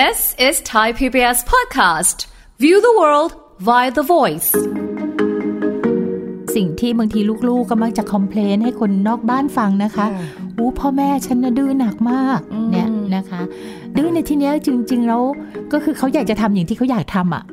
This is Thai PBS podcast. View the world via the voice. สิ่งที่บางทีลูกๆก็มักจะคอมเพลนให้คนนอกบ้านฟังนะคะอู้พ่อแม่ฉันนะดื้อหนักมากเนี่ยนะคะ ดื้อในที่เนี้ยจริงๆแล้วก็คือเขาอยากจะทำอย่างที่เขาอยากทำอะ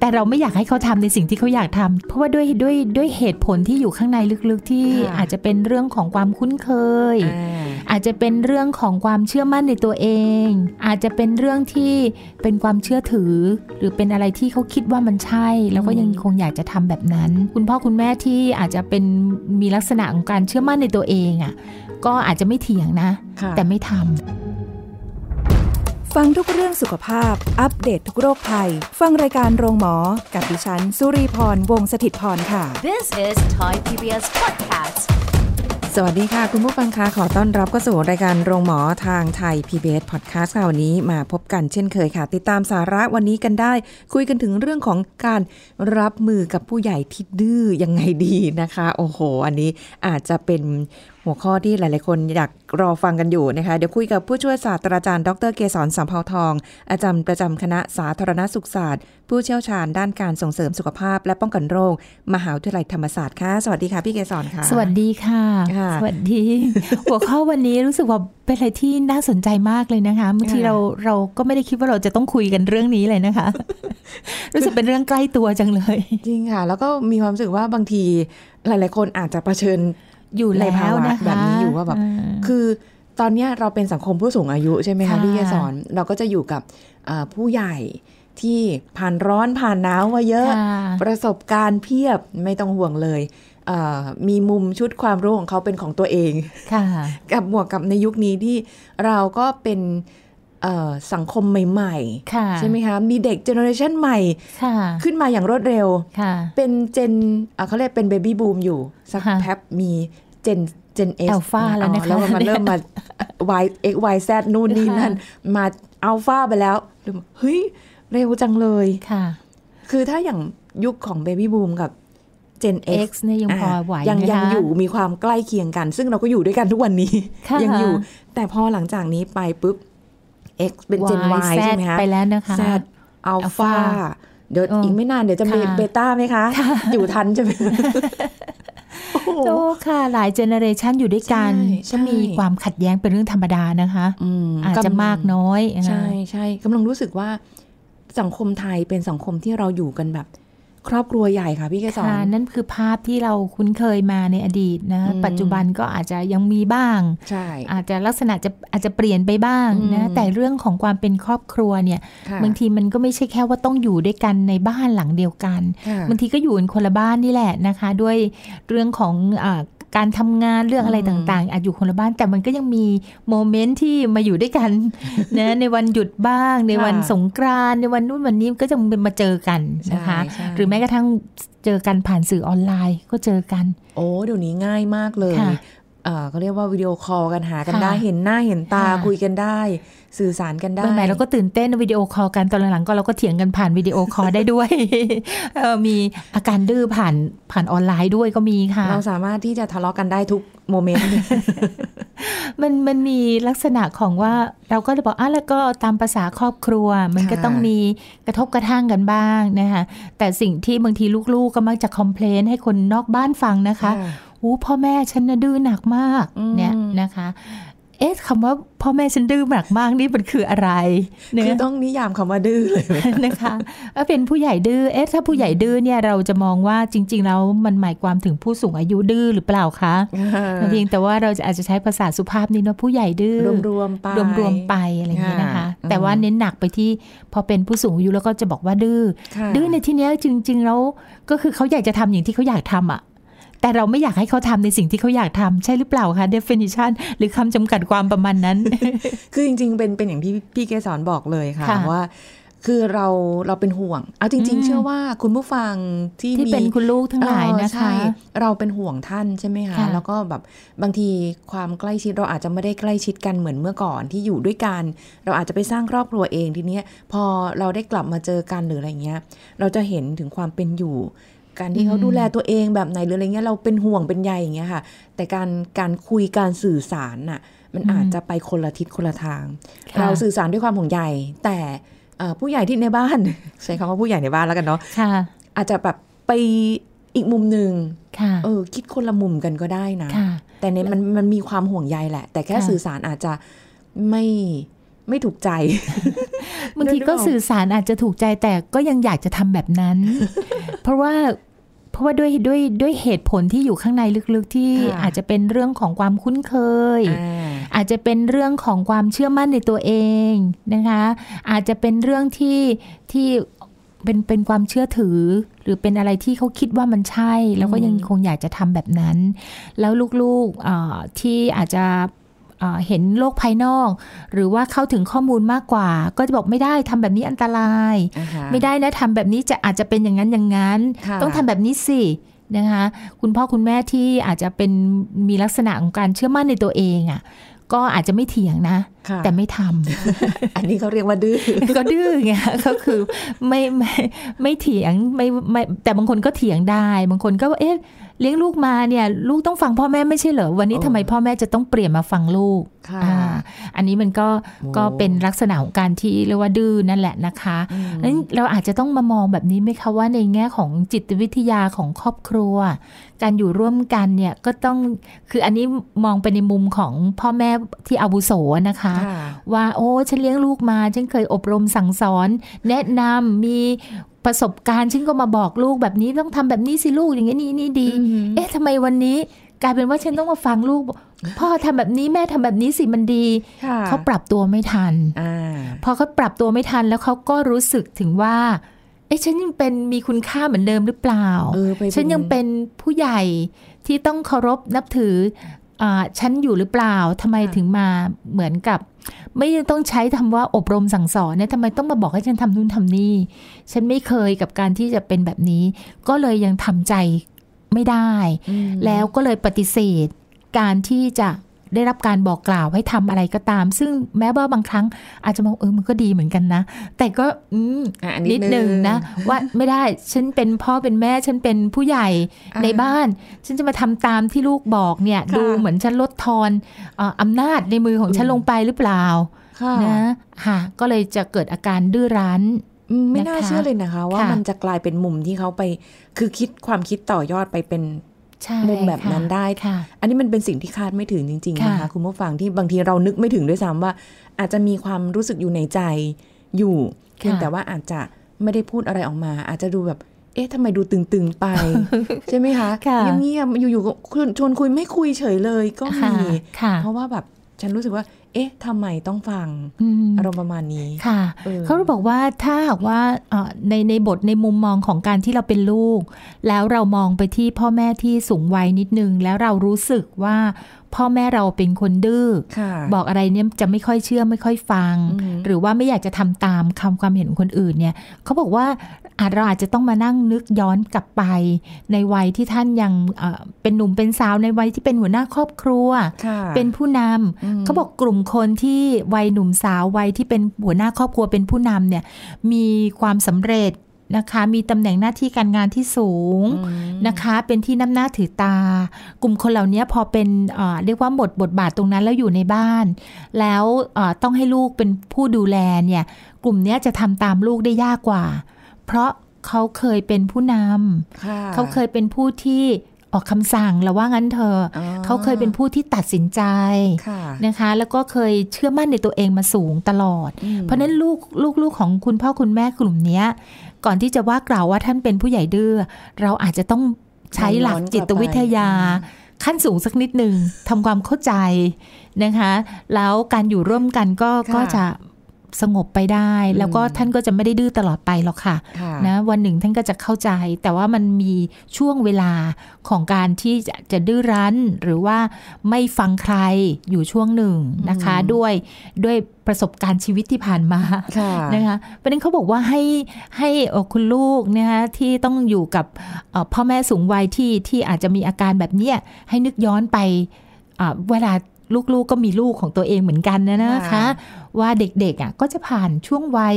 แต่เราไม่อยากให้เขาทำในสิ่งที่เขาอยากทำเพราะว่าด้วยด้วยด้วยเหตุผลที่อยู่ข้างในลึกๆที่ค่ะอาจจะเป็นเรื่องของความคุ้นเคยอ่าอาจจะเป็นเรื่องของความเชื่อมั่นในตัวเอง อาจจะเป็นเรื่องที่เป็นความเชื่อถือ หรือเป็นอะไรที่เขาคิดว่ามันใช่ แล้วก็ยังคงอยากจะทำแบบนั้น คุณพ่อคุณแม่ที่อาจจะเป็นมีลักษณะของการเชื่อมั่นในตัวเองอะก็อาจจะไม่เถียงนะค่ะแต่ไม่ทำ ฟังทุกเรื่องสุขภาพ อัปเดตททุกโรคภัย ฟังรายการโรงหมอ กับดิฉัน สุรีพร วงศิตพรค่ะ This is Thai PBS podcast. สวัสดีค่ะ คุณผู้ฟังคะขอต้อนรับเข้าสู่รายการโรงหมอทางไทย PBS Podcast ค่ะวันนี้มาพบกันเช่นเคยค่ะ ติดตามสาระวันนี้กันได้ คุยกันถึงเรื่องของการรับมือกับผู้ใหญ่ที่ดื้อยังไงดีนะคะ โอ้โห อันนี้อาจจะเป็นหัวข้อที่หลาย ๆ คนอยากรอฟังกันอยู่นะคะเดี๋ยวคุยกับผู้ช่วยศาสตราจารย์ ดรเกษรสัมภาวทอง อาจารย์ประจำคณะสาธารณสุขศาสตร์ ผู้เชี่ยวชาญด้านการส่งเสริมสุขภาพ และป้องกันโรค มหาวิทยาลัยธรรมศาสตร์ค่ะสวัสดีค่ะพี่เกษรค่ะ สวัสดีค่ะค่ะสวัสดี หัวข้อวันนี้รู้สึกว่าเป็นอะไรที่น่าสนใจมากเลยนะคะบางทีค่ะเราเราก็ไม่ได้คิดว่าเราจะต้องคุยกันเรื่องนี้เลยนะคะ รู้สึกเป็นเรื่องใกล้ตัวจังเลย จริงค่ะ แล้วก็มีความรู้สึกว่าบางทีหลาย ๆ คนอาจจะเผชิญ อยู่ในแล้ภาววะนะคะแบบนี้อยู่ว่าแบบอืมคือตอนเนี้ยเราเป็นสังคมผู้สูงอายุใช่ไหมคะค่ะพี่เกสอนเราก็จะอยู่กับเอ่อผู้ใหญ่ที่ผ่านร้อนผ่านหนาวมาเยอะค่ะประสบการณ์เพียบไม่ต้องห่วงเลยเอ่อมีมุมชุดความรู้ของเขาเป็นของตัวเองค่ะกับบวกกับในยุคนี้ที่เราก็เป็นเอ่อ สังคมใหม่ค่ะๆใช่ไหมคะ มีเด็กเจเนอเรชันใหม่ค่ะขึ้นมาอย่างรวดเร็วค่ะเป็นเจนอะเขาเรียกเป็นเบบี้บูมอยู่ สักค่ะแป๊บมีเจนเจนเอส Alpha แล้วนะคะแล้วมันเริ่มมา y x y z นู่นนี่ค่ะนั่น มาอัลฟาไปแล้ว เฮ้ย เร็วจังเลยค่ะ คือถ้าอย่างยุคของเบบี้บูมกับ Gen X X เนี่ยยังพอไหวยังนะคะยังอยู่มีความใกล้เคียงกัน ซึ่งเราก็อยู่ด้วยกันทุกวันนี้ค่ะยังอยู่ แต่พอหลังจากนี้ไปปุ๊บ X เป็น Gen Y ใช่ไหมคะไปแล้วนะคะ Z Alpha Alpha เดี๋ยวเอออีอีกไม่นานเดี๋ยวจะมีค่ะเบต้าไหมคะ อยู่ทันใช่ไหมโอ้โหโตค่ะหลาย generation อยู่ด้วยกันใช่ใช่ก็มีความขัดแย้งเป็นเรื่องธรรมดานะคะอืมอาจจะมากน้อย ใช่ใช่กำลังรู้สึกว่าสังคมไทยเป็นสังคมที่เราอยู่กันแบบ ครอบครัวใหญ่ค่ะพี่เกสรค่ะนั่นคือภาพที่เราคุ้นเคยมาในอดีตนะอืมปัจจุบันก็อาจจะยังมีบ้าง ใช่ อาจจะลักษณะจะอาจจะเปลี่ยนไปบ้างนะอืมแต่เรื่องของความเป็นครอบครัวเนี่ยค่ะบางทีมันก็ไม่ใช่แค่ว่าต้องอยู่ด้วยกันในบ้านหลังเดียวกันค่ะบางทีก็อยู่กันคนละบ้านนี่แหละนะคะ ด้วยเรื่องของอา การทำงานเรื่องอะไรอืมต่างๆ อาจอยู่คนละบ้าน แต่มันก็ยังมี moment ที่มาอยู่ด้วยกันนะในวันหยุดบ้าง ในวันสงกรานต์ในวันนู้นวันนี้ก็จะมาเจอกันนะคะใช่ใช่หรือแม้กระทั่งเจอกันผ่านสื่อออนไลน์ก็เจอกัน โอ้เดี๋ยวนี้ง่ายมากเลยค่ะ เอ่อเขาเรียกว่า video call กันหากันค่ะได้เห็นหน้าเห็นตาค่ะคุยกันได้ สื่อสารกันได้ใหม่ๆเราก็ตื่นเต้น video call กันตอนหลังๆก็เราก็เถียงกันผ่าน video call ได้ด้วยเออมีอาการดื้อผ่านผ่านออนไลน์ด้วยก็มีค่ะ เราสามารถที่จะทะเลาะกันได้ทุกโมเมนต์มันมันมีลักษณะของว่าเราก็จะบอกอะแล้วก็ตามภาษาครอบครัว มันก็ค่ะต้องมีกระทบกระทั่งกันบ้างนะคะแต่สิ่งที่บางทีลูกๆก็มักจะคอมเพลนให้คนนอกบ้านฟังนะคะ อู้พ่อแม่ฉันนะดื้อหนักมากอืมเนี่ยนะคะ เอ๊ะคำว่าพ่อแม่ฉันดื้อหนักมากนี่มันคืออะไรเนี่คือยต้องนิยามคำว่าดื้อเลยไหมนะคะว่าเป็นผู้ใหญ่ดื้อเอ๊ะถ้าผู้ใหญ่ดื้อเนี่ยเราจะมองว่าจริง ๆ แล้วมันหมายความถึงผู้สูงอายุดื้อหรือเปล่าคะเพียงแต่ว่าเราจะอาจจะใช้ภาษาสุภาพนี่เนาะผู้ใหญ่ดื้อรวมๆไปรวมๆไปอะไรอย่างเงี้ยนะคะค่ะแต่ว่าเน้นหนักไปที่พอเป็นผู้สูงอายุแล้วก็จะบอกว่าดื้อค่ะดื้อในที่เนี้ยจริง ๆ แล้วก็คือเขาอยากจะทำอย่างที่เขาอยากทำอะ แต่เราไม่อยากให้เขาทำในสิ่งที่เขาอยากทำใช่หรือเปล่าคะ definition หรือคำจำกัดความประมาณนั้น คือจริง ๆ เป็นเป็นอย่างที่พี่เกสรบอกเลยค่ะค่ะว่าคือเราเราเป็นห่วง เอาจริงอืๆมเชื่อว่าคุณผู้ฟังที่ที่มีเป็นคุณลูกทั้งหลายเออนะใช่คะเราเป็นห่วงท่านใช่ไหมคะค่ะแล้วก็แบบบางทีความใกล้ชิดเราอาจจะไม่ได้ใกล้ชิดกันเหมือนเมื่อก่อนที่อยู่ด้วยกัน เราอาจจะไปสร้างครอบครัวเองทีเนี้ยพอเราได้กลับมาเจอกันหรืออะไรเงี้ย เราจะเห็นถึงความเป็นอยู่ การที่เขาอืมดูแลตัวเองแบบไหนหรืออะไรเงี้ยเราเป็นห่วงเป็นใยอย่างเงี้ยค่ะ แต่การการคุยการสื่อสารน่ะมันอืมอาจจะไปคนละทิศคนละทางค่ะเราสื่อสารด้วยความห่วงใยแต่เอ่อผู้ใหญ่ที่ในบ้าน ใช้คำว่าผู้ใหญ่ในบ้านแล้วกันเนาะค่ะอาจจะแบบไปอีกมุมหนึ่งค่ะเออ คิดคนละมุมกันก็ได้นะค่ะแต่ในมันมันมีความห่วงใยแหละ แต่แค่ค่ะสื่อสารอาจจะไม่ไม่ถูกใจบางทีก็นึกออกสื่อสารอาจจะถูกใจแต่ก็ยังอยากจะทำแบบนั้น เพราะว่า เพราะว่าด้วยด้วยด้วยเหตุผลที่อยู่ข้างในลึกๆที่อาจจะเป็นเรื่องของความคุ้นเคยอ่าอาจจะเป็นเรื่องของความเชื่อมั่นในตัวเองนะคะ อาจจะเป็นเรื่องที่ที่เป็นเป็นความเชื่อถือ หรือเป็นอะไรที่เขาคิดว่ามันใช่ แล้วก็ยังคงอยากจะทำแบบนั้น แล้วลูกๆเอ่อที่อาจจะ เอ่อเห็นโลกภายนอก หรือว่าเข้าถึงข้อมูลมากกว่า ก็จะบอกไม่ได้ทำแบบนี้อันตรายอ่าฮะไม่ได้นะทำแบบนี้จะอาจจะเป็นอย่างนั้นอย่างนั้นค่ะต้องทำแบบนี้สินะคะคุณพ่อคุณแม่ที่อาจจะเป็นมีลักษณะของการเชื่อมั่นในตัวเองอะก็อาจจะไม่เถียงนะค่ะแต่ไม่ทำอันนี้เขาเรียกว่าดื้อก็ดื้อไงก็คือไม่ไม่ไม่เถียงไม่ไม่แต่บางคนก็เถียงได้ บางคนก็ว่าเอ๊ะ เลี้ยงลูกมาเนี่ย ลูกต้องฟังพ่อแม่ไม่ใช่เหรอ วันนี้โอ้ทำไมพ่อแม่จะต้องเปลี่ยนมาฟังลูกค่ะอ่าอันนี้มันก็โอ้ก็เป็นลักษณะของการที่เรียกว่าดื้อนั่นแหละนะคะนั้นเราอาจจะต้องมามองแบบนี้ไหมคะว่าในแง่ของจิตวิทยาของครอบครัว การอยู่ร่วมกันเนี่ยก็ต้องคืออันนี้มองไปในมุมของพ่อแม่ที่อาวุโสนะคะค่ะว่าโอ้ฉันเลี้ยงลูกมา ฉันเคยอบรมสั่งสอน แนะนำมี ประสบการณ์ฉันก็มาบอกลูกแบบนี้ต้องทำแบบนี้สิลูกอย่างนี้นี่นี่ดี เอ๊ะทำไมวันนี้กลายเป็นว่าฉันต้องมาฟังลูกบอกพ่อทำแบบนี้แม่ทำแบบนี้สิมันดีค่ะเขาปรับตัวไม่ทันอ่าพอเขาปรับตัวไม่ทันแล้วเขาก็รู้สึกถึงว่า เอ๊ะฉันยังเป็นมีคุณค่าเหมือนเดิมหรือเปล่าเออไปฉันยังเป็นผู้ใหญ่ที่ต้องเคารพนับถืออาฉันอยู่หรือเปล่าทำไมถึงมาเหมือนกับ ไม่ต้องใช้คำว่าอบรมสั่งสอนเนี่ยทำไมต้องมาบอกให้ฉันทำนู่นทำนี่ ฉันไม่เคยกับการที่จะเป็นแบบนี้ ก็เลยยังทำใจไม่ได้อืมแล้วก็เลยปฏิเสธ การที่จะ ได้รับการบอกกล่าวให้ทำอะไรก็ตาม ซึ่งแม้ว่าบางครั้งอาจจะมองเออมันก็ดีเหมือนกันนะ แต่ก็อืมอะอันิดหนึ่งนะ ว่าไม่ได้ฉันเป็นพ่อเป็นแม่ฉันเป็นผู้ใหญ่อ่าในบ้าน ฉันจะมาทำตามที่ลูกบอกเนี่ยค่ะดูเหมือนฉันลดทอนเอ่ออำนาจในมือของฉันลงไปหรือเปล่าค่ะนะค่ะก็เลยจะเกิดอาการดื้อรั้นอืมไม่น่านะคะเชื่อเลยนะคะ ว่าค่ะมันจะกลายเป็นมุมที่เขาไป คือคิดความคิดต่อยอดไปเป็นใช่ มุมแบบนั้นค่ะได้ค่ะอันนี้มันเป็นสิ่งที่คาดไม่ถึงจริง ๆ นะคะค่ะคุณผู้ฟังที่บางทีเรานึกไม่ถึงด้วยซ้ำว่า อาจจะมีความรู้สึกอยู่ในใจอยู่เพียงแต่ว่าอาจจะไม่ได้พูดอะไรออกมา อาจจะดูแบบเอ๊ะทำไมดูตึงๆไป ใช่ไหมคะค่ะเงียบๆอยู่ๆก็ชวนคุยไม่คุยเฉยเลยก็ค่ะมีค่ะเพราะว่าแบบฉันรู้สึกว่า เอ๊ะทำไมต้องฟังอืมอารมณ์ประมาณนี้ค่ะเออเขาบอกว่าถ้าหากว่าเอ่อในในบทในมุมมองของการที่เราเป็นลูก แล้วเรามองไปที่พ่อแม่ที่สูงวัยนิดนึง แล้วเรารู้สึกว่า พ่อแม่เราเป็นคนดื้อค่ะบอกอะไรเนี่ยจะไม่ค่อยเชื่อไม่ค่อยฟังอืมหรือว่าไม่อยากจะทำตามคำความเห็นของคนอื่นเนี่ยเขาบอกว่าอาจเราอาจจะต้องมานั่งนึกย้อนกลับไป ในวัยที่ท่านยังเอ่อเป็นหนุ่มเป็นสาวในวัยที่เป็นหัวหน้าครอบครัวค่ะเป็นผู้นอืมำเขาบอกกลุ่มคนที่วัยหนุ่มสาววัยที่เป็นหัวหน้าครอบครัวเป็นผู้นำเนี่ยมีความสำเร็จ นะคะ มีตำแหน่งหน้าที่การงานที่สูงอืมนะคะ เป็นที่น้ำหน้าถือตา กลุ่มคนเหล่านี้พอเป็นเอ่อเรียกว่าหมดบทบาทตรงนั้นแล้วอยู่ในบ้าน แล้วเอ่อต้องให้ลูกเป็นผู้ดูแลเนี่ย กลุ่มเนี้ยจะทำตามลูกได้ยากกว่า เพราะเขาเคยเป็นผู้นำค่ะเขาเคยเป็นผู้ที่ออกคำสั่งแล้วว่างั้นเถอะอ๋อเขาเคยเป็นผู้ที่ตัดสินใจค่ะนะคะ แล้วก็เคยเชื่อมั่นในตัวเองมาสูงตลอดอืมเพราะฉะนั้นลูกลูกลูกของคุณพ่อคุณแม่กลุ่มเนี้ย ก่อนที่จะว่ากล่าวว่าท่านเป็นผู้ใหญ่ดื้อ เราอาจจะต้องใช้หลักจิตวิทยา ขั้นสูงสักนิดหนึ่งทำความเข้าใจนะคะ แล้วการอยู่ร่วมกันก็ค่ะก็จะ สงบไปได้ แล้วก็ท่านก็จะไม่ได้ดื้อตลอดไปหรอกค่ะค่ะนะวันหนึ่งท่านก็จะเข้าใจ แต่ว่ามันมีช่วงเวลาของการที่จะจะดื้อรั้น หรือว่าไม่ฟังใครอยู่ช่วงหนึ่งนะคะอืมด้วยด้วยประสบการณ์ชีวิตที่ผ่านมาค่ะนะคะประเด็นเขาบอกว่าให้ให้เอ่อคุณลูกนะคะที่ต้องอยู่กับเอ่อพ่อแม่สูงวัยที่ที่อาจจะมีอาการแบบเนี้ยให้นึกย้อนไปอ่าเวลา ลูกๆก็มีลูกของตัวเองเหมือนกันนะนะคะค่ะว่าเด็กๆอะก็จะผ่านช่วงวัย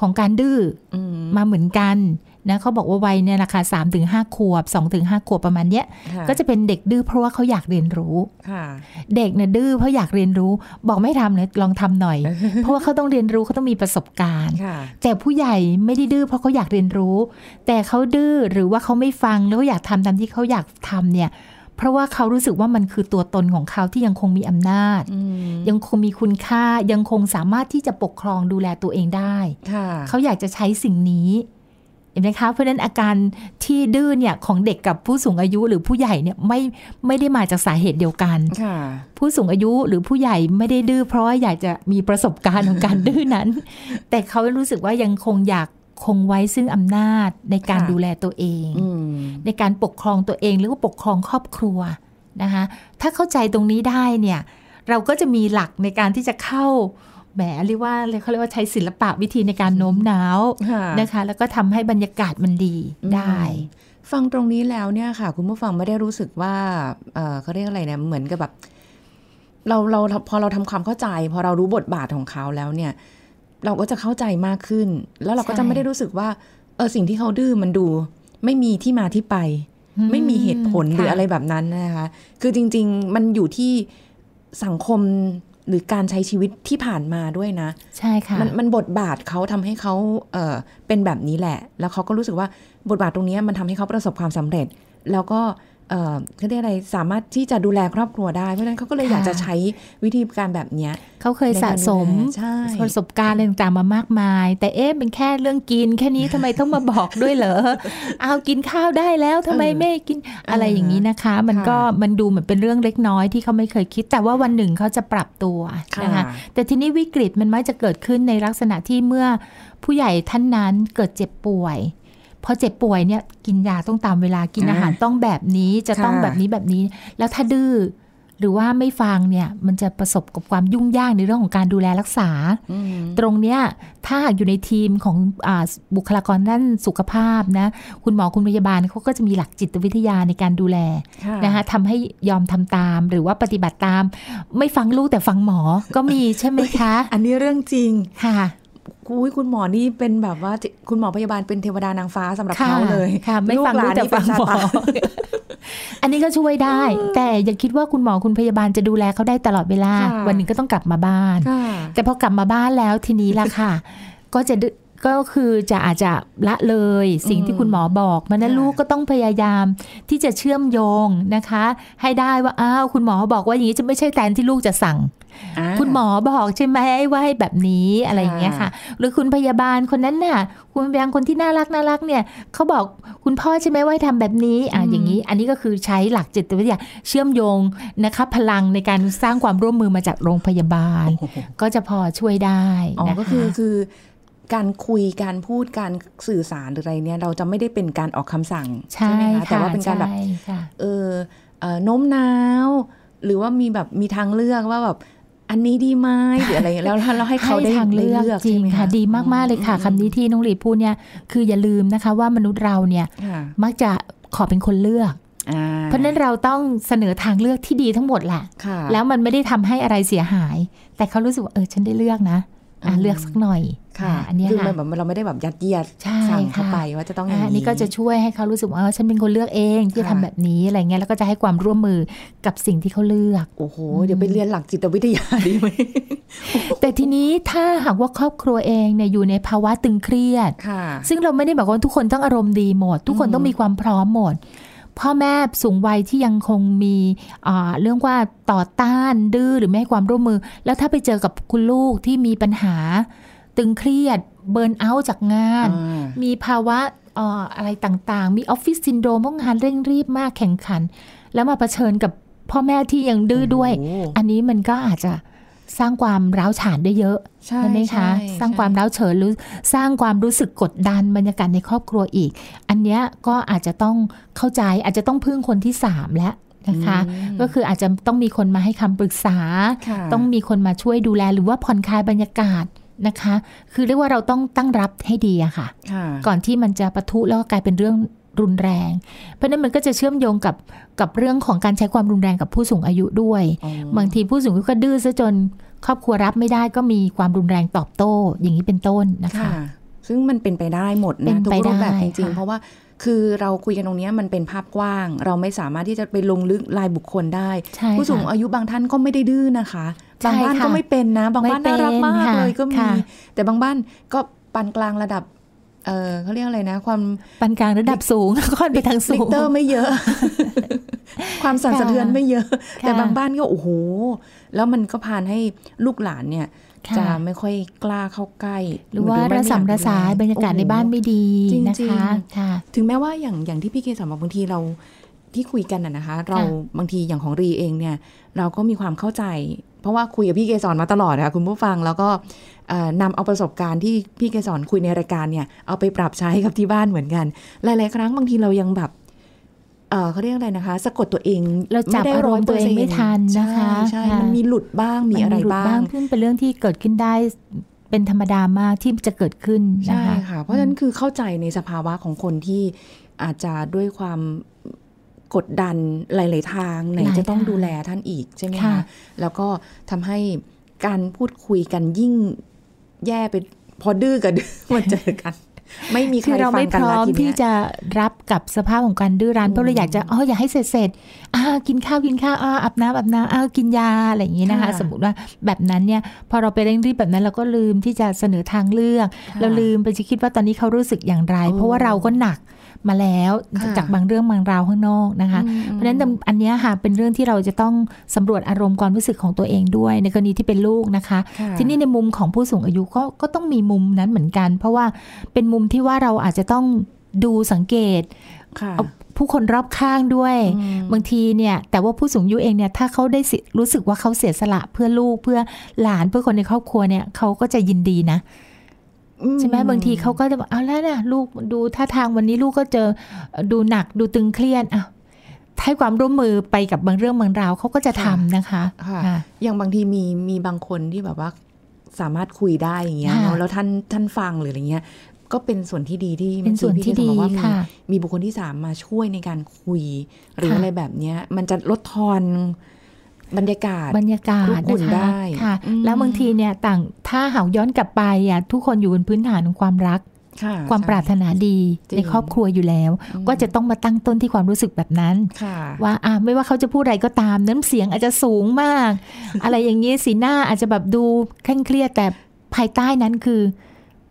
ของการดื้ออืมมาเหมือนกันนะเขาบอกว่าวัยเนี่ยราคาสามถึงห้าขวบสองถึงห้าขวบประมาณเนี้ยค่ก็จะเป็นเด็กดื้อเพราะว่าเขาอยากเรียนรู้ค่ะเด็กเนี่ยดื้อเพราะอยากเรียนรู้ บอกไม่ทำเลยลองทำหน่อย เพราะว่าเขาต้องเรียนรู้เขาต้องมีประสบการณ์ค่ะแต่ผู้ใหญ่ไม่ได้ดื้อเพราะเขาอยากเรียนรู้ แต่เขาดื้อหรือว่าเขาไม่ฟังแล้วก็อยากทำตามที่เขาอยากทำเนี่ย เพราะว่าเขารู้สึกว่ามันคือตัวตนของเขาที่ยังคงมีอำนาจอืมยังคงมีคุณค่ายังคงสามารถที่จะปกครองดูแลตัวเองได้ค่ะเขาอยากจะใช้สิ่งนี้เห็นไหมคะเพราะฉะนั้นอาการที่ดื้อเนี่ยของเด็กกับผู้สูงอายุหรือผู้ใหญ่เนี่ยไม่ไม่ได้มาจากสาเหตุเดียวกันค่ะผู้สูงอายุหรือผู้ใหญ่ไม่ได้ดื้อเพราะว่าอยากจะมีประสบการณ์ของการดื้อนั้น แต่เขารู้สึกว่ายังคงอยาก คงไว้ซึ่งอำนาจในการค่ะดูแลตัวเองอืมในการปกครองตัวเองหรือว่าปกครองครอบครัวนะคะถ้าเข้าใจตรงนี้ได้เนี่ยเราก็จะมีหลักในการที่จะเข้าแหมเรียกว่าเขาเรียกว่าใช้ศิลปะวิธีในการโน้มน้าวค่ะนะคะ แล้วก็ทำให้บรรยากาศมันดีได้ ฟังตรงนี้แล้วเนี่ยค่ะ คุณผู้ฟังไม่ได้รู้สึกว่าเออเขาเรียกอะไรเนี่ยเหมือนกับแบบเราเราพอเราทำความเข้าใจ พอเรารู้บทบาทของเขาแล้วเนี่ย เราก็จะเข้าใจมากขึ้น แล้วเราก็ใช่จะไม่ได้รู้สึกว่า เออสิ่งที่เขาดื้อมันดู ไม่มีที่มาที่ไป ไม่มีเหตุผลหรือค่ะอะไรแบบนั้นนะคะ คือจริง ๆ มันอยู่ที่สังคมหรือการใช้ชีวิตที่ผ่านมาด้วยนะ ใช่ค่ะ มันมันบทบาทเขาทำให้เขาเออเป็นแบบนี้แหละ แล้วเขาก็รู้สึกว่าบทบาทตรงเนี้ยมันทำให้เขาประสบความสำเร็จ แล้วก็ เออเขาเรียกอะไรสามารถที่จะดูแลครอบครัวได้ เพราะฉะนั้นเขาก็เลยค่ะอยากจะใช้วิธีการแบบเนี้ยเขาเคยสะสมในการดูแลใช่ประสบการณ์อะไรต่างๆมามากมาย แต่เอ๊ะเป็นแค่เรื่องกิน แค่นี้ทำไมต้องมาบอกด้วยเหรอเอากินข้าวได้แล้วทำไมไม่กินอะไรอย่างนี้นะคะ มันก็มันดูเหมือนเป็นเรื่องเล็กน้อยที่เขาไม่เคยคิด แต่ว่าวันหนึ่งเขาจะปรับตัวนะคะแต่ทีนี้วิกฤตมันมักจะเกิดขึ้นในลักษณะที่เมื่อผู้ใหญ่ท่านนั้นเกิดเจ็บป่วย พอเจ็บป่วยเนี่ยกินยาต้องตามเวลากินอ่าอาหารต้องแบบนี้จะต้องค่ะแบบนี้แบบนี้ แล้วถ้าดื้อหรือว่าไม่ฟังเนี่ยมันจะประสบกับความยุ่งยากในเรื่องของการดูแลรักษาอืมตรงเนี้ยถ้าหากอยู่ในทีมของอาบุคลากรด้านสุขภาพนะคุณหมอคุณพยาบาลเขาก็จะมีหลักจิตวิทยาในการดูแลค่ะนะคะทำให้ยอมทำตาม หรือว่าปฏิบัติตาม ไม่ฟังลูกแต่ฟังหมอก็มีใช่ไหมคะ อันนี้เรื่องจริงค่ะ อุ้ยคุณหมอนี่เป็นแบบว่าคุณหมอพยาบาลเป็นเทวดานางฟ้าสำหรับค่ะเขาเลยค่ะ ไม่ฟังลูกแต่ฟังหมออันนี้ก็ช่วยได้ แต่อย่าคิดว่าคุณหมอคุณพยาบาลจะดูแลเขาได้ตลอดเวลาค่ะวันหนึ่งก็ต้องกลับมาบ้านค่ะแต่พอกลับมาบ้านแล้วทีนี้ล่ะค่ะ ก็จะดึ ก็คือจะอาจจะละเลยสิ่งที่คุณหมอบอกมันนั้นค่ะลูกก็ต้องพยายามที่จะเชื่อมโยงนะคะ ให้ได้ว่าอ้าวคุณหมอบอกว่าอย่างนี้จะไม่ใช่แทนที่ลูกจะสั่งอ่าคุณหมอบอกใช่ไหมว่าให้แบบนี้อะไรอย่างเงี้ยค่ะ หรือคุณพยาบาลคนนั้นน่ะ คุณพยาบาลคนที่น่ารักน่ารักเนี่ยเขาบอกคุณพ่อใช่ไหมว่าให้ทำแบบนี้อะอย่างนี้ อันนี้ก็คือใช้หลักจิตวิทยาเชื่อมโยงนะคะพลังในการสร้างความร่วมมือมาจากโรงพยาบาล ก็จะพอช่วยได้อ๋อนะคะก็คือคือ การคุยการพูดการสื่อสารหรืออะไรเนี่ย เราจะไม่ได้เป็นการออกคำสั่งใช่ไหมคะค่ะแต่ว่าเป็นการแบบใช่ค่ะเออเอ่อโน้มน้าว หรือว่ามีแบบมีทางเลือกว่าแบบอันนี้ดีไหมหรืออะไรอย่างเงี้ยแล้วแล้วให้เขาได้ทางเลือกได้จริงใช่ไหมค่ะดีมากๆเลยค่ะคำนี้ที่น้องหลีพูดเนี่ยคืออย่าลืมนะคะว่ามนุษย์เราเนี่ยค่ะมักจะขอเป็นคนเลือกอ่าเพราะฉะนั้นเราต้องเสนอทางเลือกที่ดีทั้งหมดแหละค่ะแล้วมันไม่ได้ทำให้อะไรเสียหาย แต่เขารู้สึกว่าเออฉันได้เลือกนะอะอืมเลือกสักหน่อย ค่ะอะอันเนี้ยคือค่ะมันแบบเราไม่ได้แบบยัดเยียดใช่สั่งเข้าค่ะไปว่าจะต้องอย่างอะอันนี้นี้ก็จะช่วยให้เขารู้สึกว่าเออฉันเป็นคนเลือกเองที่จะค่ะทำแบบนี้อะไรเงี้ยแล้วก็จะให้ความร่วมมือกับสิ่งที่เขาเลือกโอ้โหเดี๋ยวไปเรียนหลักจิตวิทยาดีไหมแต่ทีนี้ถ้าหากว่าครอบครัวเองเนี่ยอยู่ในภาวะตึงเครียดค่ะซึ่งเราไม่ได้บอกว่าทุกคนต้องอารมณ์ดีหมด ทุกคนต้องมีความพร้อมหมดพ่อแม่สูงวัยที่ยังคงมีอ่าเรื่องว่าต่อต้านดื้อหรือไม่ให้ความร่วมมือ แล้วถ้าไปเจอกับคุณลูกที่มีปัญหา ตึงเครียดเบิร์นเอาท์จากงานอ่ามีภาวะเอ่ออะไรต่างๆ มีออฟฟิศซินโดรมพวกงานเร่งรีบมากแข่งขัน แล้วมาเผชิญกับพ่อแม่ที่ยังดื้อด้วยโอ้โหอันนี้มันก็อาจจะสร้างความร้าวฉานได้เยอะใช่ใช่ไหมคะใช่สร้างความร้าวเฉนหรือสร้างความรู้สึกกดดันบรรยากาศในครอบครัวอีก อันเนี้ยก็อาจจะต้องเข้าใจอาจจะต้องพึ่งคนที่สามแล้วนะคะ ก็คืออาจจะต้องมีคนมาให้คำปรึกษาค่ะต้องมีคนมาช่วยดูแลหรือว่าผ่อนคลายบรรยากาศ นะคะ คือเรียกว่าเราต้องตั้งรับให้ดีอะค่ะค่ะ ก่อนที่มันจะปะทุแล้วก็กลายเป็นเรื่องรุนแรง เพราะฉะนั้นมันก็จะเชื่อมโยงกับกับเรื่องของการใช้ความรุนแรงกับผู้สูงอายุด้วยอ๋อบางทีผู้สูงอายุก็ดื้อซะจนครอบครัวรับไม่ได้ก็มีความรุนแรงตอบโต้อย่างนี้เป็นต้นนะคะค่ะซึ่งมันเป็นไปได้หมดเป็นะนทุไปกรูปแบบได้จริงๆค่ะเพราะว่า คือเราคุยกันตรงเนี้ยมันเป็นภาพกว้าง เราไม่สามารถที่จะไปลงลึกรายบุคคลได้ใช่ผู้สูงค่ะอายุบางท่านก็ไม่ได้ดื้อนะคะใช่บางบ้านค่ะก็ไม่เป็นนะ บางบ้านไม่น่ารักมากเป็นค่ะเลยก็มีค่ะแต่บางบ้านก็ปานกลางระดับเออเขาเรียกอะไรนะ ความปานกลางระดับสูงค่อนไปทางสูลิงเตอร์ไม่เยอะ ความสั่นค่ะสะเทือนไม่เยอะค่ะแต่บางบ้านก็โอ้โห แล้วมันก็พานให้ลูกหลานเนี่ยค่ะ จะไม่ค่อยกล้าเข้าใกล้ หรือว่าไม่ระอยกสำระสายดูแลบรรยากาศโอ้โหในบ้านไม่ดีจริงๆนะคะค่ะถึงแม้ว่าอย่างอย่างที่พี่เกศสอนบอกบางทีเราที่คุยกันนะนะคะ เราบางทีอย่างของรีเองเนี่ย เราก็มีความเข้าใจ เพราะว่าคุยกับพี่เกศรมาตลอดนะคะคุณผู้ฟังแล้วก็เอ่อนำเอาประสบการณ์ที่พี่เกศรคุยในรายการเนี่ยเอาไปปรับใช้กับที่บ้านเหมือนกัน หลาย ๆ ครั้งบางทีเรายังแบบ เออเขาเรียกอะไรนะคะ สะกดตัวเองเราจับไได้อารมณ์ตัวเองไม่ทันนะคะใช่ค่ะใช่มันมีหลุดบ้างมีอะไรนหลุดบ้างซึ่งเป็นเรื่องที่เกิดขึ้นได้เป็นธรรมดามากที่จะเกิดขึ้นนะใช่คะค่ะ เพราะฉะนั้นคือเข้าใจในสภาวะของคนที่อาจจะด้วยความกดดันหลาย ๆ ทางไหนหลายจะต้องทางดูแลท่านอีกใช่ไหมค่ะคะแล้วก็ทำให้การพูดคุยกันยิ่งแย่ไปพอดื้อกับดื้อมาเจอกัน ไม่มีใคคืรอเราฟัไม่งพกันร้อละมทีที่เนี้ยจะรับกับสภาพของการดื้อรั้นเพราะเราอยากจะอ๋ออยากให้เสร็จเสร็จๆอ่ากินข้าวกินข้าวอ่าอาบน้ำอาบน้ำอ้าวกินยาอะไรอย่างนี้นะคะค่ะสมมติว่าแบบนั้นเนี่ย พอเราไปเร่งรีบแบบนั้นเราก็ลืมที่จะเสนอทางเลือกค่ะเราลืมไปจะคิดว่าตอนนี้เขารู้สึกอย่างไรโอ้เพราะว่าเราก็หนักมาแล้วค่ะจากบางเรื่องบางราวข้างนอกนะคะอืมเพราะฉะนั้นอันเนี้ยค่ะเป็นเรื่องที่เราจะต้องสำรวจอารมณ์ความรู้สึกของตัวเองด้วย ในกรณีที่เป็นลูกนะคะค่ะทีนี้ในมุมของผู้สูงอายุก็ก็ต้องมีมุมนั้นเหมือนกัน เพราะว่าเป็นมุมที่ว่าเราอาจจะต้องดูสังเกตค่ะเอาผู้คนรอบข้างด้วยอืมบางทีเนี่ย แต่ว่าผู้สูงอายุเองเนี่ย ถ้าเขาได้สิรู้สึกว่าเขาเสียสละเพื่อลูกเพื่อหลานเพื่อคนในครอบครัวเนี่ยเขาก็จะยินดีนะใช่ไหมบางทีเขาก็จะบอกเอาแล้วนะลูกดูท่าทางวันนี้ลูกก็เจอดูหนักดูตึงเครียดอะให้ความร่วมมือไปกับบางเรื่องบางราวเขาก็จะทำนะคะค่ะค่ะอย่างบางทีมีมีบางคนที่แบบว่าสามารถคุยได้อย่างเงี้ยค่ะเนอะแล้วท่านท่านฟังหรืออะไรเงี้ย ก็เป็นส่วนที่ดีที่เป็นส่วนที่ดีเมื่อกี้พี่เกศบอกว่ามีค่ะมีบุคคลที่สามมาช่วยในการคุย หรือค่ะอะไรแบบเนี้ย มันจะลดทอนบรรยากาศบรรยากาศคลุกคลุ่นะนคะได้ค่ะอืมแล้วบางทีเนี่ยต่างถ้าหากย้อนกลับไปอะทุกคนอยู่บนพื้นฐานของความรักค่ะความใช่ปรารถนาดีจริงในครอบครัวอยู่แล้วอืมก็จะต้องมาตั้งต้นที่ความรู้สึกแบบนั้นค่ะว่าอะไม่ว่าเขาจะพูดอะไรก็ตามน้ำเสียงอาจจะสูงมาก อะไรอย่างนี้สีหน้าอาจจะแบบดูเคร่งเครียดแต่ภายใต้นั้นคือ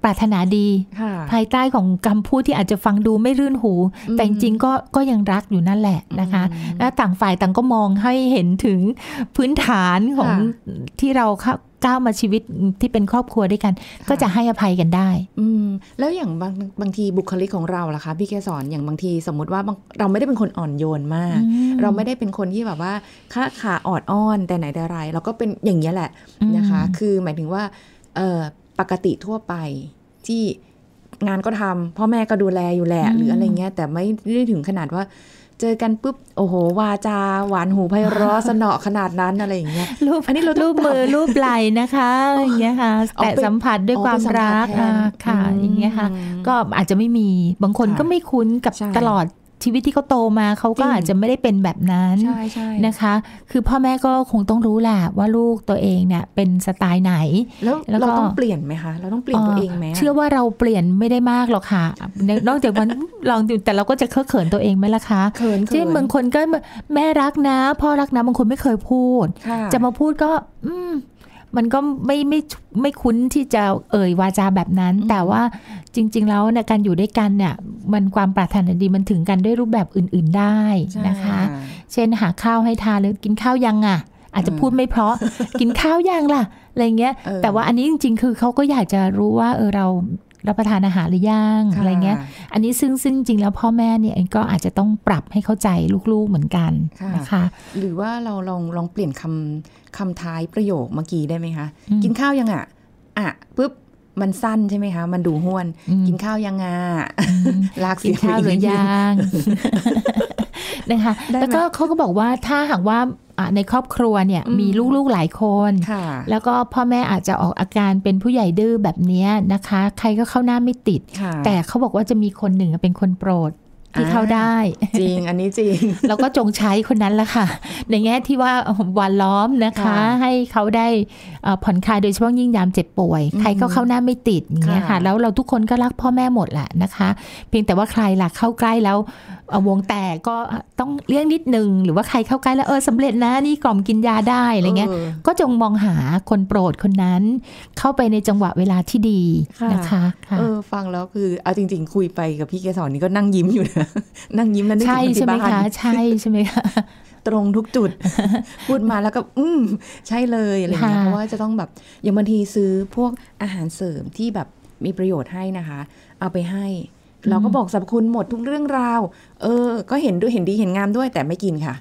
ปรารถนาดีค่ะภายใต้ของคำพูดที่อาจจะฟังดูไม่รื่นหูอืมแต่จริงๆก็ก็ยังรักอยู่นั่นแหละนะคะอืมแล้วต่างฝ่ายต่างก็มองให้เห็นถึงพื้นฐานของค่ะที่เราเข้าก้าวมาชีวิตที่เป็นครอบครัวด้วยกัน ก็จะให้อภัยกันได้ อืมแล้วอย่างบางบางทีบุคลิกของเราล่ะคะพี่แกสอนอย่างบางทีสมมุติว่าบางเราไม่ได้เป็นคนอ่อนโยนมากอืมเราไม่ได้เป็นคนที่แบบว่าค้าขาออดอ้อนแต่ไหนแต่ไรเราก็เป็นอย่างนี้ยแหละอืมนะคะ คือหมายถึงว่าเออ ปกติทั่วไปที่งานก็ทำพ่อแม่ก็ดูแลอยู่แหละอืมหรืออะไรเงี้ยแต่ไม่ได้ถึงขนาดว่า เจอกันปุ๊บโอ้โหวาจาหวานหูไพเราะสนอขนาดนั้นอะไรอย่างเงี้ยรูปอันนี้เราต้องรูปมือปรับรูปไหล่นะคะอย่างเงี้ยค่ะเอาไปแต่สัมผัสด้วยเอาคไปวามสัมผัสรักแทนอ่าค่ะอืมอย่างเงี้ยค่ะ ก็อาจจะไม่มีบางคนค่ะก็ไม่คุ้นกับใช่ตลอด ชีวิตที่เขาโตมาเขาก็จริงอาจจะไม่ได้เป็นแบบนั้นใช่ใช่นะคะ คือพ่อแม่ก็คงต้องรู้แหละว่าลูกตัวเองเนี่ยเป็นสไตล์ไหน แล้วแล้วก็เราต้องเปลี่ยนไหมคะ เราต้องเปลี่ยนตัวเองไหมะเชื่อว่าเราเปลี่ยนไม่ได้มากหรอกค่ะ นอกจากมันลองดูแต่เราก็จะเคอะเขินตัวเองไหมล่ะคะเขินเขิเช่นบางคนก็แม่รักนะพ่อรักนะบางคนไม่เคยพูดค่จะมาพูดก็ อืม มันก็ไม่ไม่ไม่คุ้นที่จะเอ่ยวาจาแบบนั้น แต่ว่าจริง ๆ แล้วในการอยู่ด้วยกันเนี่ยมันความปรารถนาดีมันถึงกันด้วยรูปแบบอื่น ๆได้นะคะใช่เช่นหาข้าวให้ทานหรือกินข้าวยังอะอาจจะพูดไม่เพราะกินข้าวยังล่ะอะไรเงี้ยเออแต่ว่าอันนี้จริง ๆ คือเขาก็อยากจะรู้ว่าเออเรา รับประทานอาหารหรือยังค่ะอะไรเงี้ย อันนี้ซึ่งซึ่งจริงแล้วพ่อแม่เนี่ยก็อาจจะต้องปรับให้เข้าใจลูกๆเหมือนกันค่ะนะคะ หรือว่าเราลองลองเปลี่ยนคำคำท้ายประโยคเมื่อกี้ได้ไหมคะอืมกินข้าวยังอะอะปุ๊บมันสั้นใช่ไหมคะ มันดูห้วนอืมกินข้าวยังอะลากกินข้าวหรือยัง นะคะได้ไหมแล้วก็เขาก็บอกว่าถ้าหากว่าอะในครอบครัวเนี่ยอืมมีลูกๆหลายคนค่ะแล้วก็พ่อแม่อาจจะออกอาการเป็นผู้ใหญ่ดื้อแบบเนี้ยนะคะ ใครก็เข้าหน้าไม่ติดค่ะแต่เขาบอกว่าจะมีคนหนึ่งเป็นคนโปรดที่เข้าได้ จริงอันนี้จริงแล้วก็จงใช้คนนั้นละค่ะ ในแง่ที่ว่าวันล้อมนะคะค่ะให้เขาได้เอ่อผ่อนคลายโดยเฉพาะยิ่งยามเจ็บป่วย ใครก็เข้าหน้าไม่ติดอย่างเงี้ยค่ะค่ะ แล้วเราทุกคนก็รักพ่อแม่หมดแหละนะคะ เพียงแต่ว่าใครล่ะเข้าใกล้แล้วเอ่อ วงแตกก็ต้องเลี่ยงนิดนึง หรือว่าใครเข้าใกล้แล้วเออสำเร็จนะนี่กล่อมกินยาได้อะไรเงี้ยออก็จงมองหาคนโปรดคนนั้น เข้าไปในจังหวะเวลาที่ดีค่ะนะคะค่ะเออฟังแล้วคือเอาจริง ๆ คุยไปกับพี่เกสรนี่ก็นั่งยิ้มอยู่นะนั่งยิ้มแล้วนึกถึใช่งคนใช่ที่ไหมบ้านคะใช่ใช่ไหมคะตรงทุกจุด พูดมาแล้วก็ อืมใช่เลยอะไรเงี้ยค่ะเพราะว่าจะต้องแบบอย่างบางทีซื้อพวกอาหารเสริมที่แบบมีประโยชน์ให้นะคะ เอาไปให้ เราก็บอกสรรพคุณหมดทุกเรื่องราว เออ ก็เห็นด้วยเห็นดีเห็นงามด้วย แต่ไม่กินค่ะ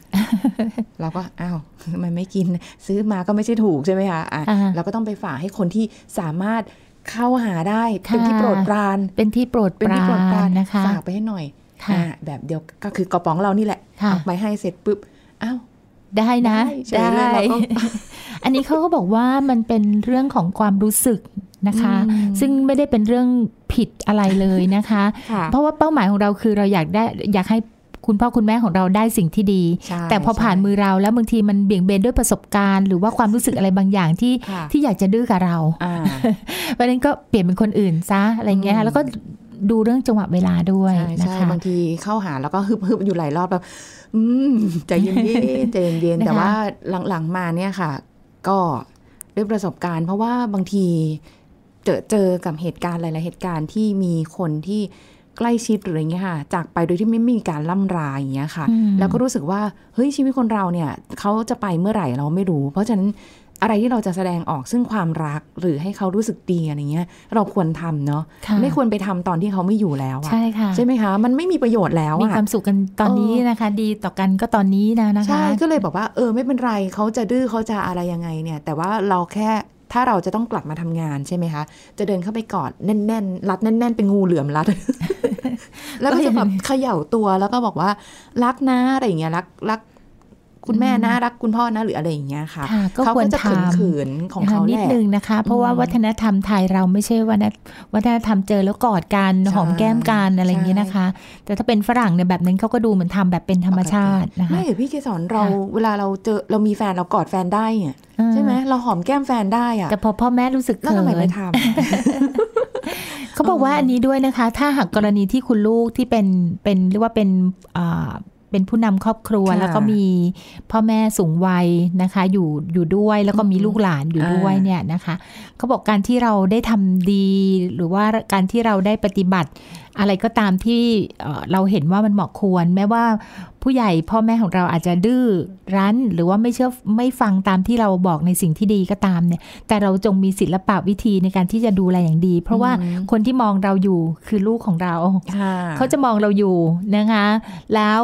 เราก็อ้าวทำไมไม่กิน ซื้อมาก็ไม่ใช่ถูกใช่ไหมคะอะอ่าเราก็ต้องไปฝากให้คนที่สามารถเข้าหาได้ค่ะเป็นที่โปรดปรานเป็นที่โปรดเป็นปที่ราโปรดปรานนนะคะฝากไปให้หน่อยค่ะอ่าแบบเดียวก็คือกระป๋องเรานี่แหละค่ะเอาไปให้เสร็จปุ๊บอ้าวได้นะเฉยเลยเราก็อันนี้เขาก็บอกว่ามันเป็นเรื่องของความรู้สึก นะคะอืมซึ่งไม่ได้เป็นเรื่องผิดอะไรเลยนะคะค่ะเพราะว่าเป้าหมายของเราคือเราอยากได้อยากให้คุณพ่อคุณแม่ของเราได้สิ่งที่ดีใช่แต่พอผ่านใช่มือเราแล้วบางทีมันเบี่ยงเบนด้วยประสบการณ์ หรือว่าความรู้สึกอะไรบางอย่างที่ค่ะที่อยากจะดื้อกับเราอ่าเพราะฉะนั้นก็เปลี่ยนเป็นคนอื่นซะอะไรเงี้ยอืมแล้วก็ดูเรื่องจังหวะเวลาด้วยใช่นะใช่คะบางทีเข้าหาแล้วก็ฮึบฮึบอยู่หลายรอบแบบอืมใจเย็นๆใจเย็นๆนะคะแต่ว่าหลังๆมาเนี่ยค่ะ ก็ด้วยประสบการณ์ เพราะว่าบางทีเจ อเจอกับเหตุการณ์หลาย ๆ เหตุการณ์ที่มีคนที่ใกล้ชิดหรืออะไรเงี้ยค่ะ จากไปโดยที่ไม่มีการล่ำลาอย่างเงี้ยค่ะอืมแล้วก็รู้สึกว่าเฮ้ยชีวิตคนเราเนี่ยเขาจะไปเมื่อไหร่เราไม่รู้ เพราะฉะนั้นอะไรที่เราจะแสดงออกซึ่งความรักหรือให้เขารู้สึกดีอะไรเงี้ย เราควรทำเนาะค่ะไม่ควรไปทำตอนที่เขาไม่อยู่แล้วอะใช่ค่ะใช่ไหมคะ มันไม่มีประโยชน์แล้วมีอะความสุขกันตอนนี้นะคะ ดีต่อกันก็ตอนนี้นะนะคะใช่ก็เลยบอกว่าเออไม่เป็นไรเขาจะดื้อเขาจะอะไรยังไงเนี่ย แต่ว่าเราแค่ ถ้าเราจะต้องกลับมาทำงานใช่ไหมคะ จะเดินเข้าไปกอดแน่นๆ รัดแน่น ๆ เป็นงูเหลือมรัด แล้วก็จะแบบเขย่าตัวแล้วก็บอกว่า รักนะอะไรอย่างเงี้ยรักรักคุณแม่นะรักคุณพ่อนะหรืออะไรอย่างเงี้ยค่ะค่ะก็เขาควรก็จะทำเขินๆของเขานิแหดละนึงนะคะ เพราะว่าอืมวัฒนธรรมไทยเราไม่ใช่วัฒนวัฒนธรรมเจอแล้วกอดกันใช่หอมแก้มกันอะไรอย่างนี้นะคะ แต่ถ้าเป็นฝรั่งเนี่ยแบบนั้นเขาก็ดูเหมือนทำแบบเป็นธรรมชาตินะคะไม่พี่เกสรเราค่ะเวลาเราเจอเรามีแฟนเรากอดแฟนได้เนี่ยเออ ใช่ไหมเราหอมแก้มแฟนได้อะแต่พอพ่อแม่รู้สึกแล้วเขิทำไมไม่นทำเขาบอกว่าอันนี้ด้วยนะคะ ถ้าหากกรณีที่คุณลูกที่เป็นเป็นเรียกว่าเป็นอ่าเป็นผู้นำครอบครัวค่ะแล้วก็มีพ่อแม่สูงวัยนะคะ อยู่อยู่ด้วยแล้วก็มีลูกหลานอยู่ด้วยอ่าเนี่ยนะคะเขาบอกการที่เราได้ทำดี หรือว่าการที่เราได้ปฏิบัติอะไรก็ตามที่เอ่อเราเห็นว่ามันเหมาะควร แม้ว่าผู้ใหญ่พ่อแม่ของเราอาจจะดื้อรั้น หรือว่าไม่เชื่อไม่ฟังตามที่เราบอกในสิ่งที่ดีก็ตามเนี่ย แต่เราจงมีศิลปะวิธีในการที่จะดูแลอย่างดี เพราะว่าคนที่มองเราอยู่คือลูกของเราค่ะเขาจะมองเราอยู่นะคะ แล้ว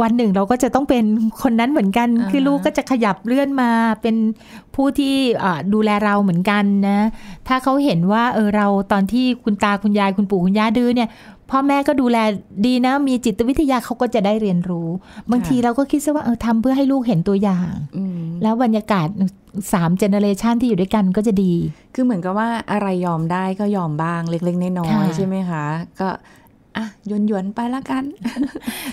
วันหนึ่งเราก็จะต้องเป็นคนนั้นเหมือนกันอ่าฮะคือลูกก็จะขยับเลื่อนมาเป็นผู้ที่อ่าดูแลเราเหมือนกันนะ ถ้าเขาเห็นว่าเออเราตอนที่คุณตาคุณยายคุณปู่คุณย่าดื้อเนี่ยพ่อแม่ก็ดูแลดีนะ มีจิตวิทยาเขาก็จะได้เรียนรู้ บางทีเราก็คิดซะว่าเออทำเพื่อให้ลูกเห็นตัวอย่างอืมแล้วบรรยากาศสามเจเนอเรชันที่อยู่ด้วยกันก็จะดี คือเหมือนกับว่าอะไรยอมได้ก็ยอมบ้างเล็กๆน้อยค่ะๆใช่ไหมคะ ก็ อะหยวนๆไปละกัน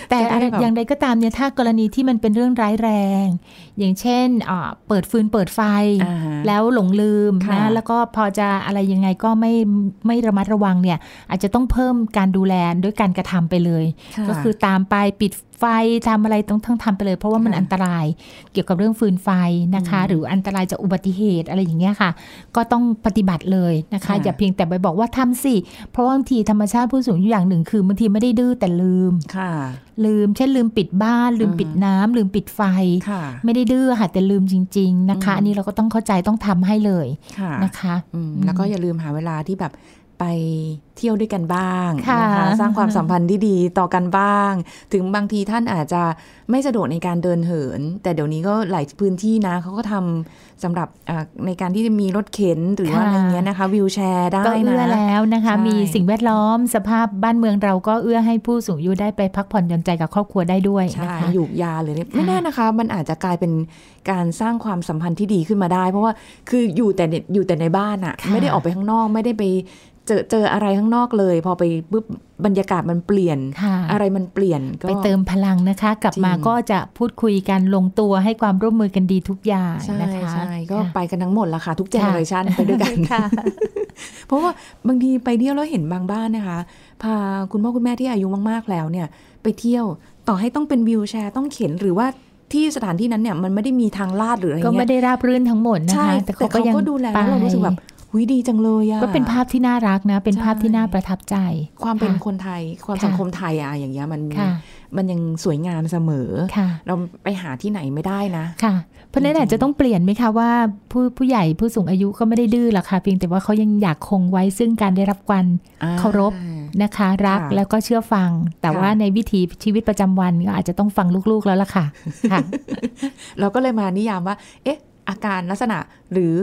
แต่จะได้อะไรแบบอย่างใดก็ตามเนี่ยถ้ากรณีที่มันเป็นเรื่องร้ายแรง อย่างเช่นอ่าเปิดฟืนเปิดไฟอ่าฮะแล้วหลงลืมค่ะนะแล้วก็พอจะอะไรยังไงก็ไม่ไม่ระมัดระวังเนี่ยอาจจะต้องเพิ่มการดูแลด้วยการกระทำไปเลยะก็คือตามไปปิดไฟทำอะไรต้องทั้งทำไปเลย เพราะว่ามันค่ะอันตรายเกี่ยวกับเรื่องฟืนไฟนะคะอืมหรืออันตรายจากอุบัติเหตุอะไรอย่างเงี้ยค่ะ ก็ต้องปฏิบัติเลยนะคะค่ะอย่าเพียงแต่ไปบอกว่าทำสิ เพราะว่าบางทีธรรมชาติผู้สูงอายุอย่างหนึ่งคือบางทีไม่ได้ดื้อแต่ลืมค่ะ ลืมเช่นลืมปิดบ้าน ลืมอืมปิดน้ำลืมปิดไฟค่ะไม่ได้ดื้อค่ะแต่ลืมจริง ๆ นะคะอืมอันนี้เราก็ต้องเข้าใจต้องทำให้เลยค่ะนะคะอืมแล้วก็อย่าลืมหาเวลาที่แบบ ไปเที่ยวด้วยกันบ้างค่ะนะคะสร้างความสัมพันธ์ที่ดีต่อกันบ้าง ถึงบางทีท่านอาจจะไม่สะดวกในการเดินเหิน แต่เดี๋ยวนี้ก็หลายพื้นที่นะเขาก็ทำสำหรับอ่าในการที่จะมีรถเข็นหรือว่าอะไรเงี้ยนะคะวิวแชร์ได้ก็เอื้อนะแล้วนะคะใช่มีสิ่งแวดล้อมสภาพบ้านเมืองเราก็เอื้อให้ผู้สูงอายุได้ไปพักผ่อนหย่อนใจกับครอบครัวได้ด้วยใช่นะคะอยู่ยาเลยเนี่ยไม่แน่นะคะ มันอาจจะกลายเป็นการสร้างความสัมพันธ์ที่ดีขึ้นมาได้ เพราะว่าคืออยู่แต่ในอยู่แต่ในบ้านอะค่ะไม่ได้ออกไปข้างนอกไม่ได้ไป เจอเจออะไรข้างนอกเลย พอไปปุ๊บบรรยากาศมันเปลี่ยนค่ะอะไรมันเปลี่ยนก็ไปเติมพลังนะคะ กลับมาจริงก็จะพูดคุยกันลงตัวให้ความร่วมมือกันดีทุกอย่างใช่นะคะใช่ก็ค่ะไปกันทั้งหมดละค่ะ ทุกเจเนอเรชันไปด้วยกันค่ะเพราะว่าบางทีไปเที่ยวแล้วเห็นบางบ้านนะคะ พาคุณพ่อคุณแม่ที่อายุมากๆแล้วเนี่ย ไปเที่ยวต่อให้ต้องเป็นวิวแชร์ต้องเข็นหรือว่าที่สถานที่นั้นเนี่ยมันไม่ได้มีทางลาดหรืออะไรก็เงี้ไม่ยได้ราบรื่นทั้งหมดนะใช่คะแต่แต่เขาเขาก็ยังก็ดูแลแล้วเรารู้สึกแบบ หุยดีจังเลยอะก็เป็นภาพที่น่ารักนะ เป็นภาพที่น่าประทับใจ ความเป็นค่ะคนไทย ความค่ะสังคมไทยอะอย่างเงี้ยมันค่ะมันยังสวยงามเสมอค่ะเราไปหาที่ไหนไม่ได้นะค่ะ เพราะฉะนั้นอาจจะต้องเปลี่ยนไหมคะว่าผู้ผู้ใหญ่ผู้สูงอายุก็ไม่ได้ดื้อหรอกค่ะเพียงแต่ว่าเขายังอยากคงไว้ซึ่งการได้รับการอ่าเคารพนะคะ รักค่ะแล้วก็เชื่อฟัง แต่ค่ะว่าในวิถีชีวิตประจำวันก็อาจจะต้องฟังลูกๆแล้วล่ะค่ะค่ะ เราก็เลยมานิยามว่า เอ๊ะ อาการลักษณะหรือ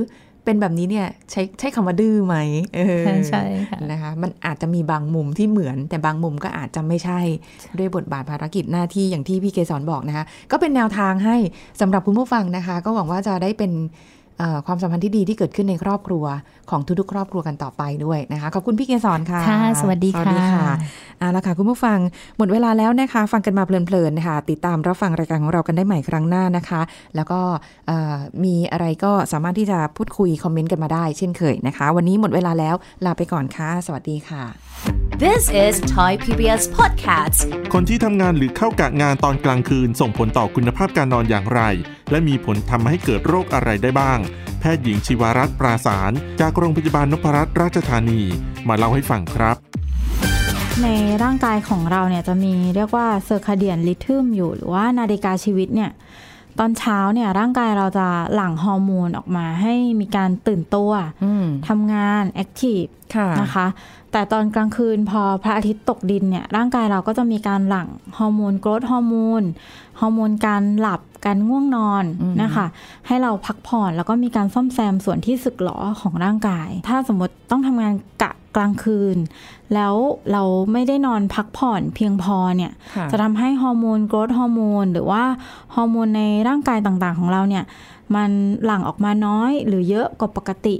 เป็นแบบนี้เนี่ยใช้ใช้คำว่าดื้อไหมเออใช่ค่ะนะคะมันอาจจะมีบางมุมที่เหมือน แต่บางมุมก็อาจจะไม่ใช่ด้วยบทบาทภารกิจหน้าที่อย่างที่พี่เกสรบอกนะคะ ก็เป็นแนวทางให้สำหรับคุณผู้ฟังนะคะ ก็หวังว่าจะได้เป็นเอ่อ ความสัมพันธ์ที่ดีที่เกิดขึ้นในครอบครัวของทุกๆ ครอบครัวกันต่อไปด้วยนะคะขอบคุณพี่เกสรค่ะค่ะ สวัสดีสวัสดีค่ะค่ะเอาละค่ะคุณผู้ฟังหมดเวลาแล้วนะคะ ฟังกันมาเพลินๆนะคะติดตามรับฟังรายการของเรากันได้ใหม่ครั้งหน้านะคะ แล้วก็เอ่อมีอะไรก็สามารถที่จะพูดคุย comment กันมาได้เช่นเคยนะคะ วันนี้หมดเวลาแล้วลาไปก่อนค่ะ สวัสดีค่ะ This is Thai PBS Podcast คนที่ทำงานหรือเข้ากะงานตอนกลางคืนส่งผลต่อคุณภาพการนอนอย่างไร และมีผลทำให้เกิดโรคอะไรได้บ้าง แพทย์หญิงชีวารัตน์ปราสาร จากโรงพยาบาลนพรัตน์ราชธานี มาเล่าให้ฟังครับในร่างกายของเราเนี่ยจะมีเรียกว่า circadian rhythm อยู่หรือว่านาฬิกาชีวิตเนี่ยตอนเช้าเนี่ยร่างกายเราจะหลั่งฮอร์โมนออกมาให้มีการตื่นตัวอืมทำงาน active ค่ะนะคะ แต่ตอนกลางคืนพอพระอาทิตย์ตกดินเนี่ยร่างกายเราก็จะมีการหลั่งฮอร์โมน growth hormone ฮอร์โมนการหลับ การง่วงนอนอืมนะคะ ให้เราพักผ่อนแล้วก็มีการซ่อมแซมส่วนที่สึกหรอของร่างกาย ถ้าสมมติต้องทำงานกะกลางคืน แล้วเราไม่ได้นอนพักผ่อนเพียงพอเนี่ยค่ะจะทำให้ฮอร์โมน growth hormone หรือว่าฮอร์โมนในร่างกายต่างๆ ของเราเนี่ย มันหลั่งออกมาน้อยหรือเยอะกว่าปกติ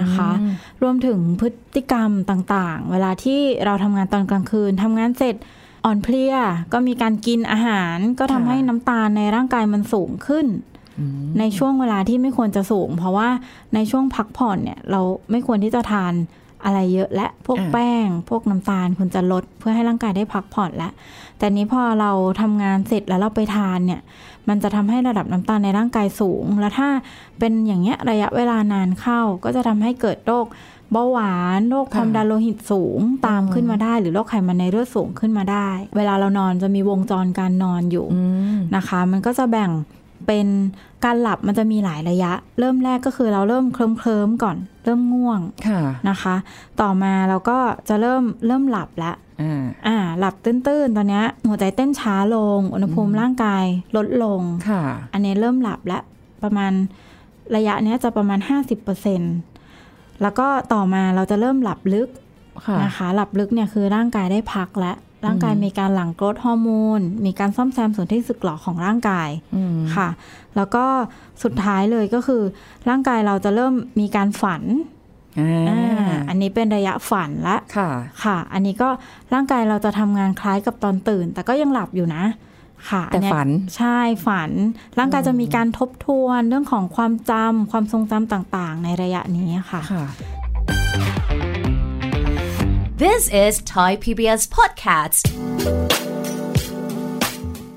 นะคะอืมรวมถึงพฤติกรรมต่างๆ เวลาที่เราทำงานตอนกลางคืนทำงานเสร็จ อ่อนเพลียก็มีการกินอาหาร ก็ทำค่ะให้น้ำตาลในร่างกายมันสูงขึ้นอืมในช่วงเวลาที่ไม่ควรจะสูง เพราะว่าในช่วงพักผ่อนเนี่ย เราไม่ควรที่จะทานอะไรเยอะและพวกอ่าแป้ง พวกน้ำตาลควรจะลดเพื่อให้ร่างกายได้พักผ่อนและแต่นี้พอเราทำงานเสร็จแล้วเราไปทานเนี่ย มันจะทำให้ระดับน้ำตาลในร่างกายสูง แล้วถ้าเป็นอย่างเงี้ยระยะเวลานานเข้าก็จะทำให้เกิดโรค เบาหวานโรคความดันโลหิตสูงตามขึ้นมาได้ หรือโรคไขมันในเลือดสูงขึ้นมาได้ เวลาเรานอนจะมีวงจรการนอนอยู่อืมนะคะ มันก็จะแบ่งเป็นการหลับมันจะมีหลายระยะ เริ่มแรกก็คือเราเริ่มเคลิ้มเคลิมๆก่อน เริ่มง่วงค่ะนะคะ ต่อมาเราก็จะเริ่มเริ่มหลับแล้วอ่าอ่าหลับตื้นๆ ตอนเนี้ยหัวใจเต้นช้าลง อุณหภูมิร่างกายลดลงค่ะอันนี้เริ่มหลับแล้วประมาณระยะเนี้ยจะประมาณ 50% แล้วก็ต่อมาเราจะเริ่มหลับลึกค่ะนะคะหลับลึกเนี่ยคือร่างกายได้พักแล้วร่างกายอืมมีการหลั่งโกรทฮอร์โมน มีการซ่อมแซมส่วนที่สึกหรอของร่างกายอืมค่ะ แล้วก็สุดท้ายเลยก็คือ ร่างกายเราจะเริ่มมีการฝันอ่าอ่าอันนี้เป็นระยะฝันละค่ะ ค่ะ อันนี้ก็ร่างกายเราจะทำงานคล้ายกับตอนตื่น แต่ก็ยังหลับอยู่นะ ค่ะแต่อัเยฝันใช่ฝัน ร่างกายจะมีการทบทวนเรื่องของความจำความทรงจำต่างๆ ในระยะนี้ค่ะค่ะ This is Thai PBS Podcast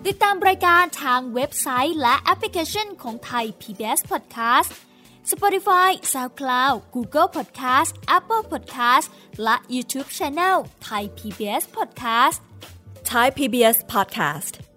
ติดตามรายการทางเว็บไซต์และแอปพลิเคชันของไทย PBS Podcast Spotify SoundCloud Google Podcast Apple Podcast และ YouTube Channel Thai PBS Podcast Thai PBS podcast.